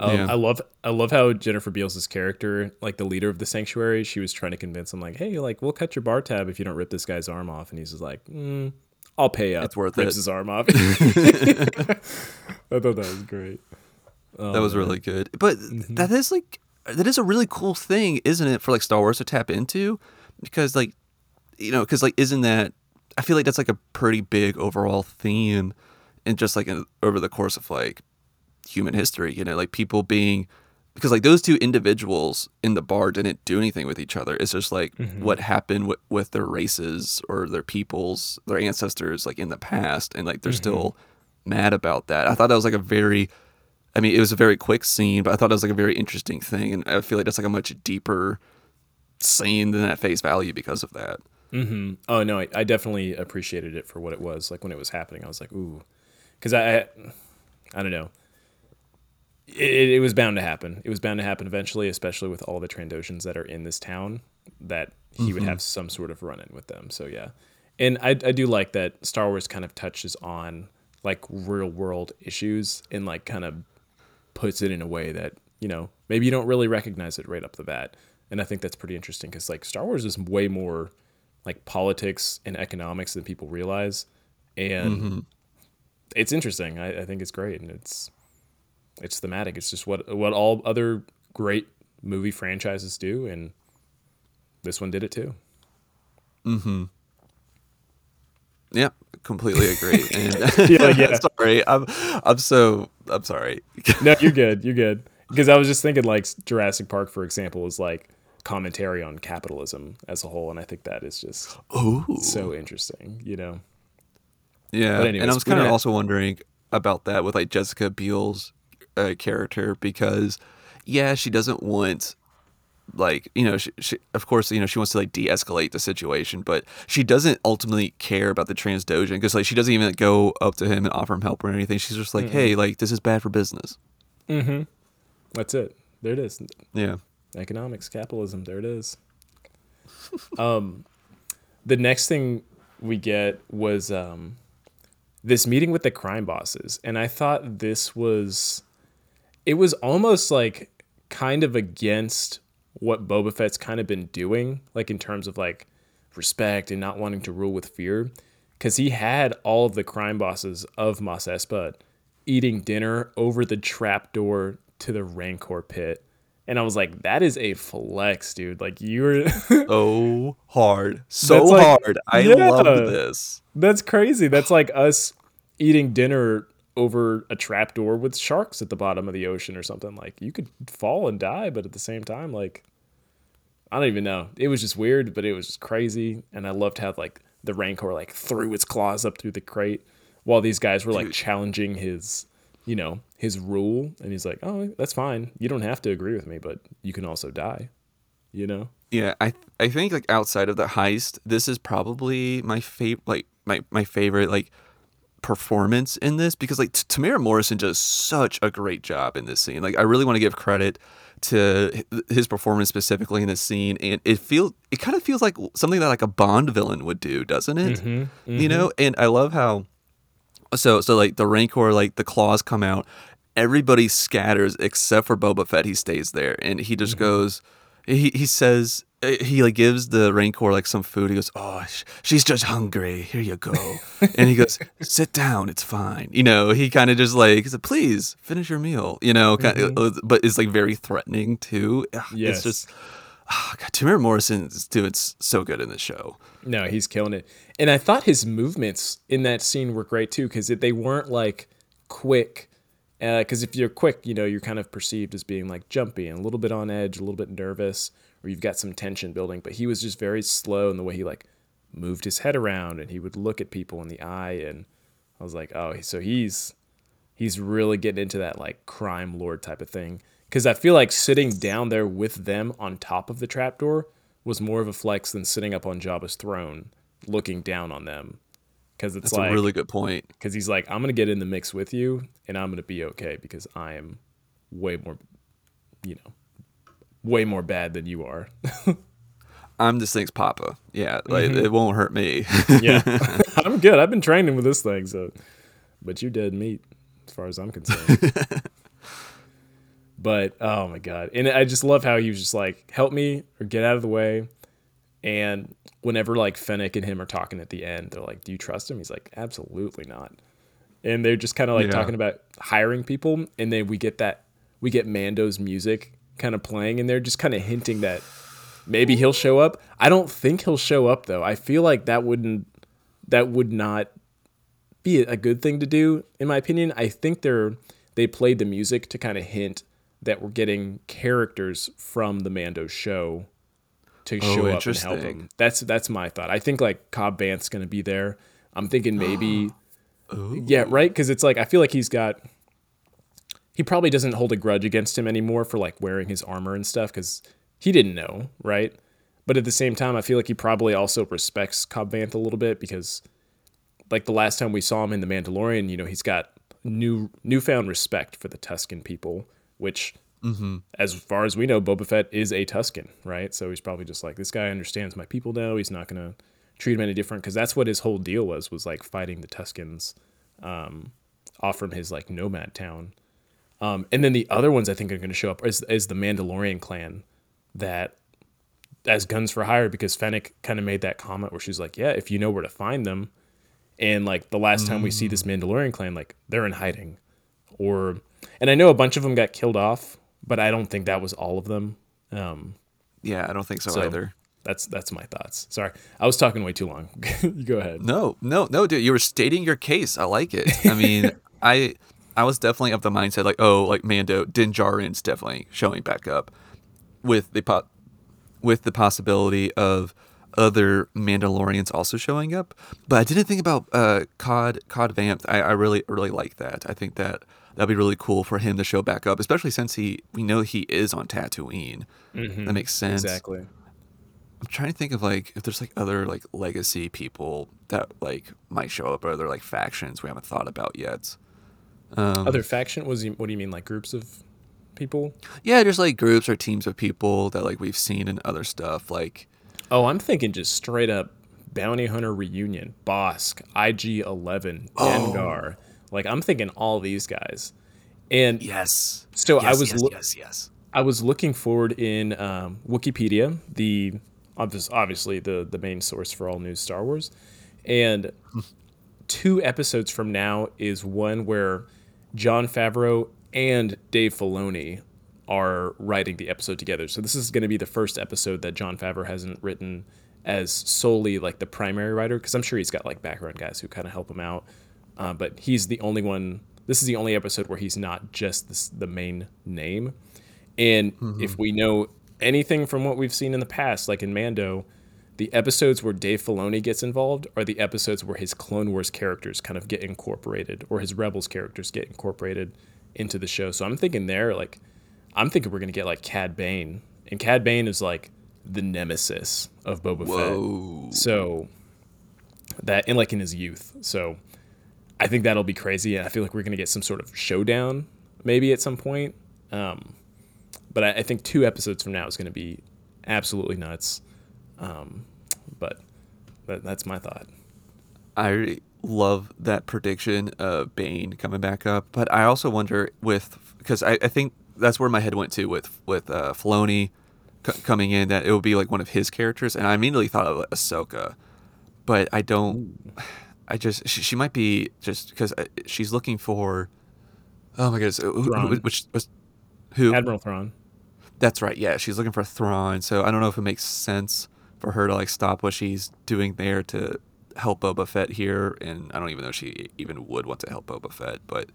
Um, yeah. I love I love how Jennifer Beals' character, like the leader of the sanctuary, she was trying to convince him, like, "Hey, like we'll cut your bar tab if you don't rip this guy's arm off," and he's just like, mm, "I'll pay up." It's worth rips it. his arm off. I thought that was great. Oh, that was man. really good, but mm-hmm. that is like that is a really cool thing, isn't it, for like Star Wars to tap into? Because like, you know, because like, isn't that? I feel like that's like a pretty big overall theme, and just like in, over the course of like human history, you know, like people being because like those two individuals in the bar didn't do anything with each other. It's just like mm-hmm. what happened with, with their races or their peoples, their ancestors, like in the past, and like they're mm-hmm. still mad about that. I thought that was like a very, I mean, it was a very quick scene, but I thought it was like a very interesting thing, and I feel like that's like a much deeper scene than at face value because of that. Mm-hmm. Oh no, I, I, definitely appreciated it for what it was. Like when it was happening, I was like, ooh, because I, I, I don't know it, it, was bound to happen. It was bound to happen eventually, especially with all the Trandoshans that are in this town, that he mm-hmm. would have some sort of run in with them. So yeah, and I I do like that Star Wars kind of touches on like real world issues and like kind of puts it in a way that you know maybe you don't really recognize it right up the bat. And I think that's pretty interesting because like Star Wars is way more like politics and economics than people realize, and mm-hmm. it's interesting. I, I think it's great, and it's it's thematic. It's just what what all other great movie franchises do, and this one did it too. Mm hmm. Yeah, completely agree. And yeah, yeah. Sorry. I'm I'm so I'm sorry. no, you're good. You're good. Because I was just thinking, like Jurassic Park, for example, is like commentary on capitalism as a whole, and I think that is just Ooh. so interesting. You know. Yeah, But anyways, and I was kind of also wondering about that with like Jessica Biel's uh, character because, yeah, she doesn't want like you know she, she of course you know she wants to like de-escalate the situation but she doesn't ultimately care about the trans dojo because like she doesn't even like, go up to him and offer him help or anything she's just like hey like this is bad for business Mm-hmm. That's it. There it is. yeah economics capitalism there it is um the next thing we get was um this meeting with the crime bosses and i thought this was it was almost like kind of against what boba fett's kind of been doing like in terms of like respect and not wanting to rule with fear because he had all of the crime bosses of Mos Espa eating dinner over the trapdoor to the Rancor pit. And I was like, that is a flex, dude. Like you're so hard so like- hard i Yeah. love this that's crazy. That's like us eating dinner over a trapdoor with sharks at the bottom of the ocean or something. Like you could fall and die, but at the same time, like I don't even know. It was just weird, but it was just crazy. And I loved how like the Rancor like threw its claws up through the crate while these guys were like Dude. challenging his, you know, his rule. And he's like, Oh, that's fine. You don't have to agree with me, but you can also die. You know? Yeah, I I think like outside of the heist, this is probably my favorite like my my favorite like performance in this because like T- Temuera Morrison does such a great job in this scene. Like I really want to give credit to his performance specifically in this scene and it feels it kind of feels like something that like a Bond villain would do, doesn't it? Mm-hmm, you know, mm-hmm. and I love how so so like the rancor like the claws come out everybody scatters except for boba fett he stays there and he just mm-hmm. goes he, he says Uh, he like gives the rancor like some food he goes oh sh- she's just hungry here you go and he goes sit down it's fine you know he kind of just like he said please finish your meal you know kind of, mm-hmm. uh, uh, but it's like very threatening too Yes. it's just oh, God, Temuera Morrison is doing so good in this show. No, he's killing it. And I thought his movements in that scene were great too, because they weren't like quick. Because if you're quick, you know, you're kind of perceived as being like jumpy and a little bit on edge, a little bit nervous, or you've got some tension building. But he was just very slow in the way he like moved his head around and he would look at people in the eye. And I was like, oh, so he's he's really getting into that like crime lord type of thing. Because I feel like sitting down there with them on top of the trapdoor was more of a flex than sitting up on Jabba's throne looking down on them. Because it's That's like, a really good point. because he's like, I'm gonna get in the mix with you, and I'm gonna be okay because I am way more, you know, way more bad than you are. I'm this thing's papa. Yeah, like mm-hmm. it won't hurt me. yeah, I'm good. I've been training with this thing, so. But you're dead meat, as far as I'm concerned. but oh my god, and I just love how he was just like, "Help me or get out of the way." And whenever like Fennec and him are talking at the end, they're like, "Do you trust him?" He's like, "Absolutely not." And they're just kind of like Yeah. talking about hiring people, and then we get that we get Mando's music kind of playing, and they're just kind of hinting that maybe he'll show up. I don't think he'll show up though. I feel like that wouldn't that would not be a good thing to do in my opinion. I think they're they played the music to kind of hint that we're getting characters from the Mando show to Oh, show up and help him. That's that's my thought. I think like Cobb Vanth's going to be there. I'm thinking maybe yeah, right? Cuz it's like I feel like he's got he probably doesn't hold a grudge against him anymore for like wearing his armor and stuff cuz he didn't know, right? But at the same time, I feel like he probably also respects Cobb Vanth a little bit because like the last time we saw him in The Mandalorian, you know, he's got new newfound respect for the Tusken people, which as far as we know, Boba Fett is a Tusken, right? So he's probably just like, this guy understands my people now. He's not gonna treat him any different because that's what his whole deal was was like fighting the Tuskens um, off from his like nomad town. Um, and then the other ones I think are going to show up is, is the Mandalorian clan that as guns for hire because Fennec kind of made that comment where she's like, yeah, if you know where to find them, and like the last time we see this Mandalorian clan, like they're in hiding, or and I know a bunch of them got killed off, but I don't think that was all of them. Um, yeah, I don't think so, So- either. that's that's my thoughts. Sorry, I was talking way too long. you go ahead. No, no, no, dude. You were stating your case. I like it. I mean, I I was definitely of the mindset like, oh, like Mando, Din Djarin's definitely showing back up with the po- with the possibility of other Mandalorians also showing up. But I didn't think about uh, Cod Cod Vanth. I, I really really like that. I think that that'd be really cool for him to show back up, especially since he we know he is on Tatooine. Mhm. That makes sense. Exactly. I'm trying to think of like if there's like other like legacy people that like might show up or other like factions we haven't thought about yet. Um, Other faction was what do you mean like groups of people? yeah, just like groups or teams of people that like we've seen in other stuff. Like Oh, I'm thinking just straight up bounty hunter reunion, Bossk, IG11, Oh. Like I'm thinking all these guys. And yes, So I was yes, loo- yes, yes. I was looking forward in um, Wikipedia, the obvious, obviously the the main source for all news Star Wars, and two episodes from now is one where Jon Favreau and Dave Filoni are writing the episode together. So this is going to be the first episode that Jon Favreau hasn't written as solely like the primary writer because I'm sure he's got like background guys who kind of help him out, uh, but he's the only one. This is the only episode where he's not just this, the main name. And if we know anything from what we've seen in the past, like in Mando, the episodes where Dave Filoni gets involved are the episodes where his Clone Wars characters kind of get incorporated, or his Rebels characters get incorporated into the show. So I'm thinking there, like, I'm thinking we're gonna get like Cad Bane, and Cad Bane is like the nemesis of Boba Whoa. Fett. So that, and like in his youth. So I think that'll be crazy, and I feel like we're gonna get some sort of showdown maybe at some point. Um, but I, I think two episodes from now is going to be absolutely nuts. Um, but that, that's my thought. I love that prediction of Bane coming back up, but I also wonder with because I, I think that's where my head went to with with uh, Filoni c- coming in that it would be like one of his characters, and I immediately thought of Ahsoka, but I don't. I just she, she might be just because she's looking for. Oh my goodness, who- who- which was who? Admiral Thrawn. That's right. Yeah, she's looking for Thrawn. So I don't know if it makes sense for her to like stop what she's doing there to help Boba Fett here, and I don't even know if she even would want to help Boba Fett. But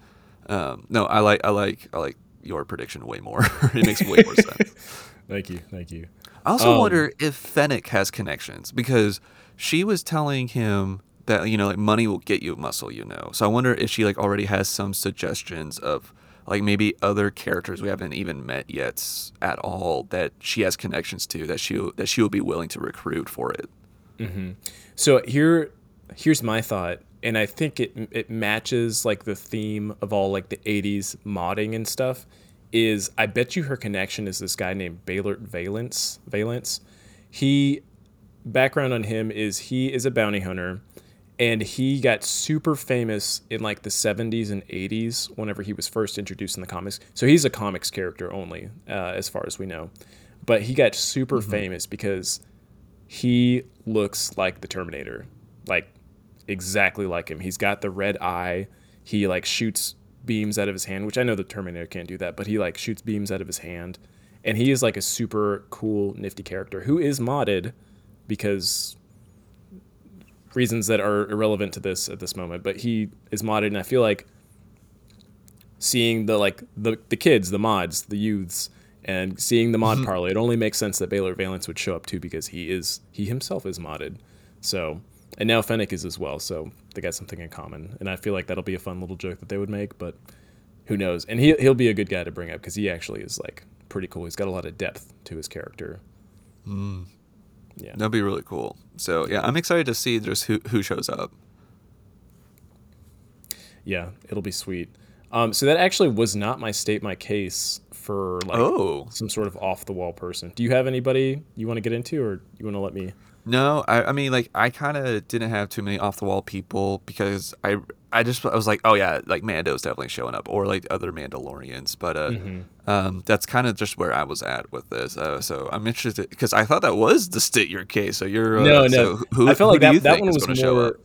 um, no, I like I like I like your prediction way more. it makes way more sense. Thank you. Thank you. I also Um, wonder if Fennec has connections because she was telling him that you know like money will get you muscle, you know. So I wonder if she like already has some suggestions of like maybe other characters we haven't even met yet at all that she has connections to that she that she will be willing to recruit for it. Mm-hmm. So here, here's my thought, and I think it it matches like the theme of all like the '80s modding and stuff. Is I bet you her connection is this guy named Beilert Valance. Valance, he background on him is he is a bounty hunter, and he got super famous in like the 70s and 80s whenever he was first introduced in the comics. So he's a comics character only, uh, as far as we know, but he got super famous because he looks like the Terminator, like exactly like him. He's got the red eye. He like shoots beams out of his hand, which I know the Terminator can't do that, but he like shoots beams out of his hand. And he is like a super cool, nifty character who is modded because reasons that are irrelevant to this at this moment. But he is modded, and I feel like seeing the like the the kids, the mods, the youths, and seeing the mod mm-hmm. parlay, it only makes sense that Beilert Valance would show up too because he is he himself is modded. So and now Fennec is as well, so they got something in common. And I feel like that'll be a fun little joke that they would make, but who knows? And he he'll be a good guy to bring up because he actually is like pretty cool. He's got a lot of depth to his character. Mm. Yeah. That'd be really cool. So yeah, I'm excited to see just who who shows up. Yeah, it'll be sweet. Um, so that actually was not my state my case for like Oh. some sort of off the wall person. Do you have anybody you want to get into, or you want to let me? No, I, I mean like I kind of didn't have too many off the wall people because I I just I was like oh yeah like Mando's definitely showing up or like other Mandalorians but uh um that's kind of just where I was at with this uh, so I'm interested because I thought that was the state your case so you're uh, no, no. so who, I felt like that, that one was more.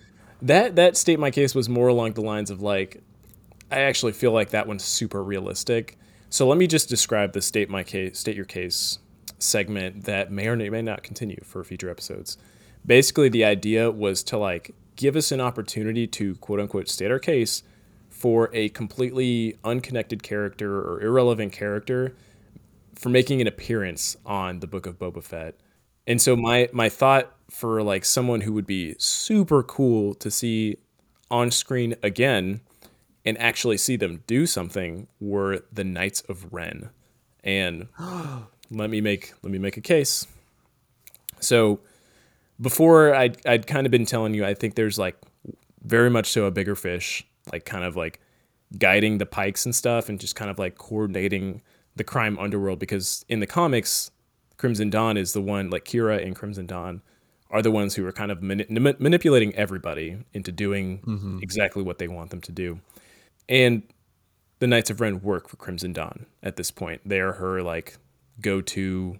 That that state my case was more along the lines of like, I actually feel like that one's super realistic. So let me just describe the state my case, state your case segment that may or may not continue for future episodes. Basically, the idea was to like give us an opportunity to quote unquote state our case for a completely unconnected character or irrelevant character for making an appearance on the Book of Boba Fett. And so my my thought for like someone who would be super cool to see on screen again and actually see them do something were the Knights of Ren. And let me make let me make a case. So before I'd, I'd kind of been telling you, I think there's like very much so a bigger fish, like kind of like guiding the pikes and stuff and just kind of like coordinating the crime underworld because in the comics, Crimson Dawn is the one, like Qi'ra and Crimson Dawn are the ones who are kind of mani- manipulating everybody into doing mm-hmm. exactly what they want them to do. And the Knights of Ren work for Crimson Dawn at this point. They are her like go to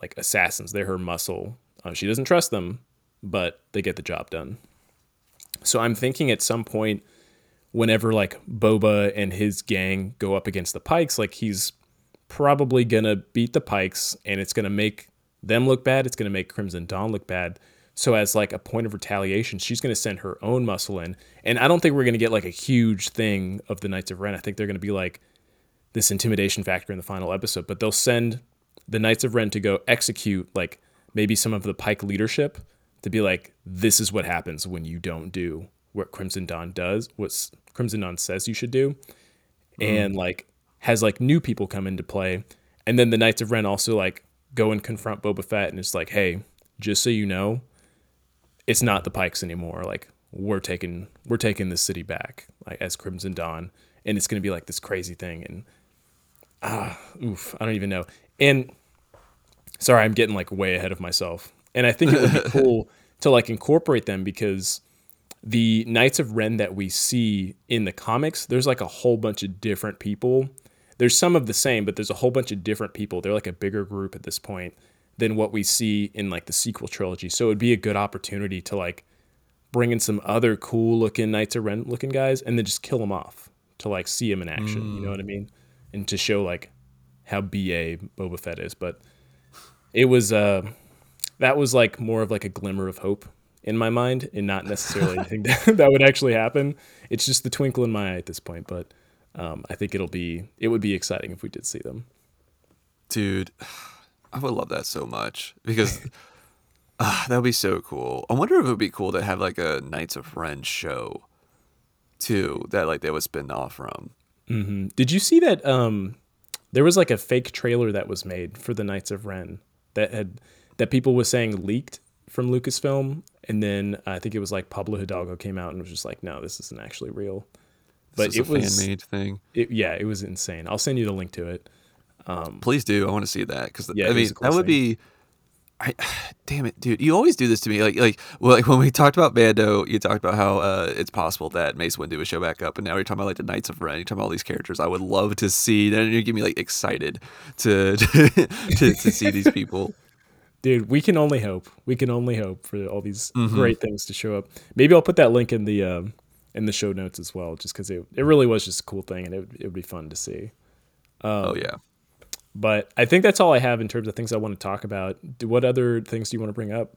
like assassins. They're her muscle. Uh, she doesn't trust them, but they get the job done. So I'm thinking at some point, whenever like Boba and his gang go up against the Pikes, like he's probably gonna beat the Pikes, and it's gonna make them look bad. It's gonna make Crimson Dawn look bad. So as like a point of retaliation, she's gonna send her own muscle in, and I don't think we're gonna get like a huge thing of the Knights of Ren. I think they're gonna be like this intimidation factor in the final episode, but they'll send the Knights of Ren to go execute like maybe some of the Pike leadership to be like, this is what happens when you don't do what Crimson Dawn does, what Crimson Dawn says you should do, mm. and like has like new people come into play, and then the Knights of Ren also like go and confront Boba Fett, and it's like, hey, just so you know, it's not the Pikes anymore. Like we're taking we're taking the city back, like as Crimson Dawn, and it's gonna be like this crazy thing, and ah, oof, I don't even know. And sorry, I'm getting like way ahead of myself. And I think it would be cool to like incorporate them because the Knights of Ren that we see in the comics, there's like a whole bunch of different people. There's some of the same, but there's a whole bunch of different people. They're like a bigger group at this point than what we see in like the sequel trilogy. So it'd be a good opportunity to like bring in some other cool looking Knights of Ren looking guys and then just kill them off to like see them in action. Mm. You know what I mean? And to show like how BA Boba Fett is. But it was uh that was like more of like a glimmer of hope in my mind and not necessarily anything that, that would actually happen. It's just the twinkle in my eye at this point, but um, I think it'll be it would be exciting if we did see them. Dude, I would love that so much because uh, that would be so cool. I wonder if it would be cool to have like a Knights of Ren show too that like they would spin off from. Mm-hmm. Did you see that? Um, there was like a fake trailer that was made for the Knights of Ren that had that people was saying leaked from Lucasfilm, and then I think it was like Pablo Hidalgo came out and was just like, "No, this isn't actually real." But it was fan made thing. It, yeah, it was insane. I'll send you the link to it. Um, Please do. I want to see that because yeah, I mean cool that would be. I, damn it, dude! You always do this to me. Like, like, well, like when we talked about Mando, you talked about how uh, it's possible that Mace Windu would show back up, and now you're talking about like the Knights of Ren. You're talking about all these characters. I would love to see. Then you get me like excited to to, to, to see these people dude we can only hope we can only hope for all these mm-hmm. great things to show up maybe i'll put that link in the um, in the show notes as well just because it, it really was just a cool thing and it, it would be fun to see um, oh yeah but i think that's all i have in terms of things i want to talk about. Do, what other things do you want to bring up?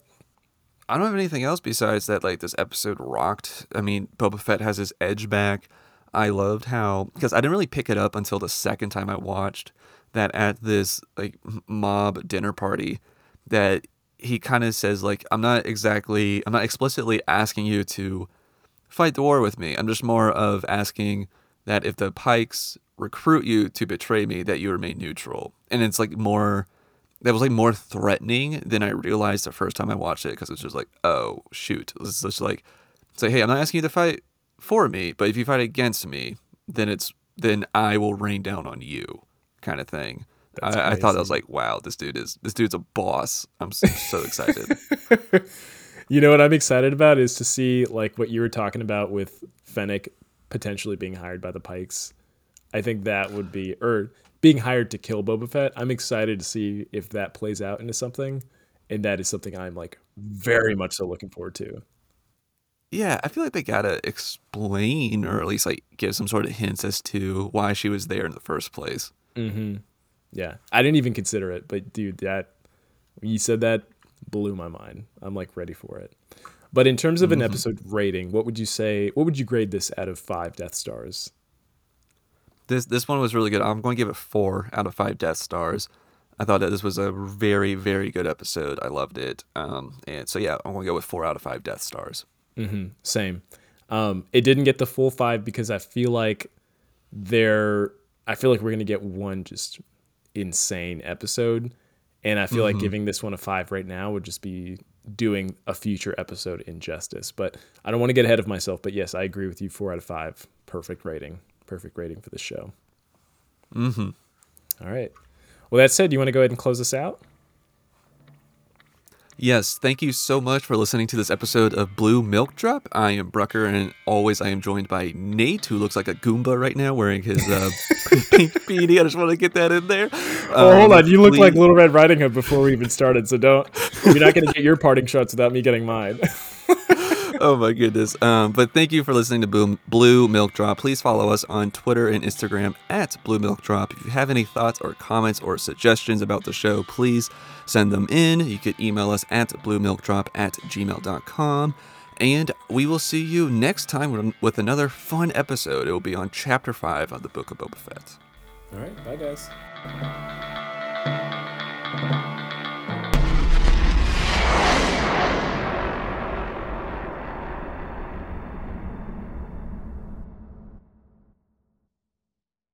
I don't have anything else besides that like this episode rocked. I mean boba fett has his edge back. I loved how because i didn't really pick it up until the second time i watched that at this like mob dinner party that he kind of says like I'm not exactly I'm not explicitly asking you to fight the war with me. I'm just more of asking that if the pikes recruit you to betray me that you remain neutral. And it's like more that was like more threatening than I realized the first time I watched it because it's just like, oh shoot. It's just like say, hey, I'm not asking you to fight for me, but if you fight against me, then it's then I will rain down on you kind of thing. I, I, thought I was like, wow, this dude is this dude's a boss. I'm so, so excited. you know what I'm excited about is to see like what you were talking about with Fennec potentially being hired by the Pikes. I think that would be or being hired to kill Boba Fett. I'm excited to see if that plays out into something, and that is something I'm like very much so looking forward to. Yeah, I feel like they gotta explain or at least like give some sort of hints as to why she was there in the first place. Mm-hmm. Yeah, I didn't even consider it, but dude, that when you said that blew my mind. I'm like ready for it. But in terms of an episode rating, what would you say? What would you grade this out of five Death Stars? This this one was really good. I'm going to give it four out of five Death Stars. I thought that this was a very very good episode. I loved it. Um, and so yeah, I'm going to go with four out of five Death Stars. Same. Um, it didn't get the full five because I feel like there. I feel like we're gonna get one just insane episode, and I feel like giving this one a five right now would just be doing a future episode injustice. But I don't want to get ahead of myself. But yes, I agree with you. Four out of five, perfect rating. Perfect rating for the show. Mm-hmm. All right. Well, that said, you want to go ahead and close this out? Yes, thank you so much for listening to this episode of Blue Milk Drop. I am Brucker, and always I am joined by Nate, who looks like a Goomba right now wearing his uh, pink beanie. I just want to get that in there. Oh, hold Um, on. You look like Little Red Riding Hood before we even started, so don't. You're not going to get your parting shots without me getting mine. oh my goodness. Um, but thank you for listening to Blue, Blue Milk Drop. Please follow us on Twitter and Instagram at Blue Milk Drop. If you have any thoughts or comments or suggestions about the show, please send them in. You could email us at bluemilkdrop at gmail.com. And we will see you next time with- another fun episode. It will be on Chapter 5 of the Book of Boba Fett. All right. Bye, guys.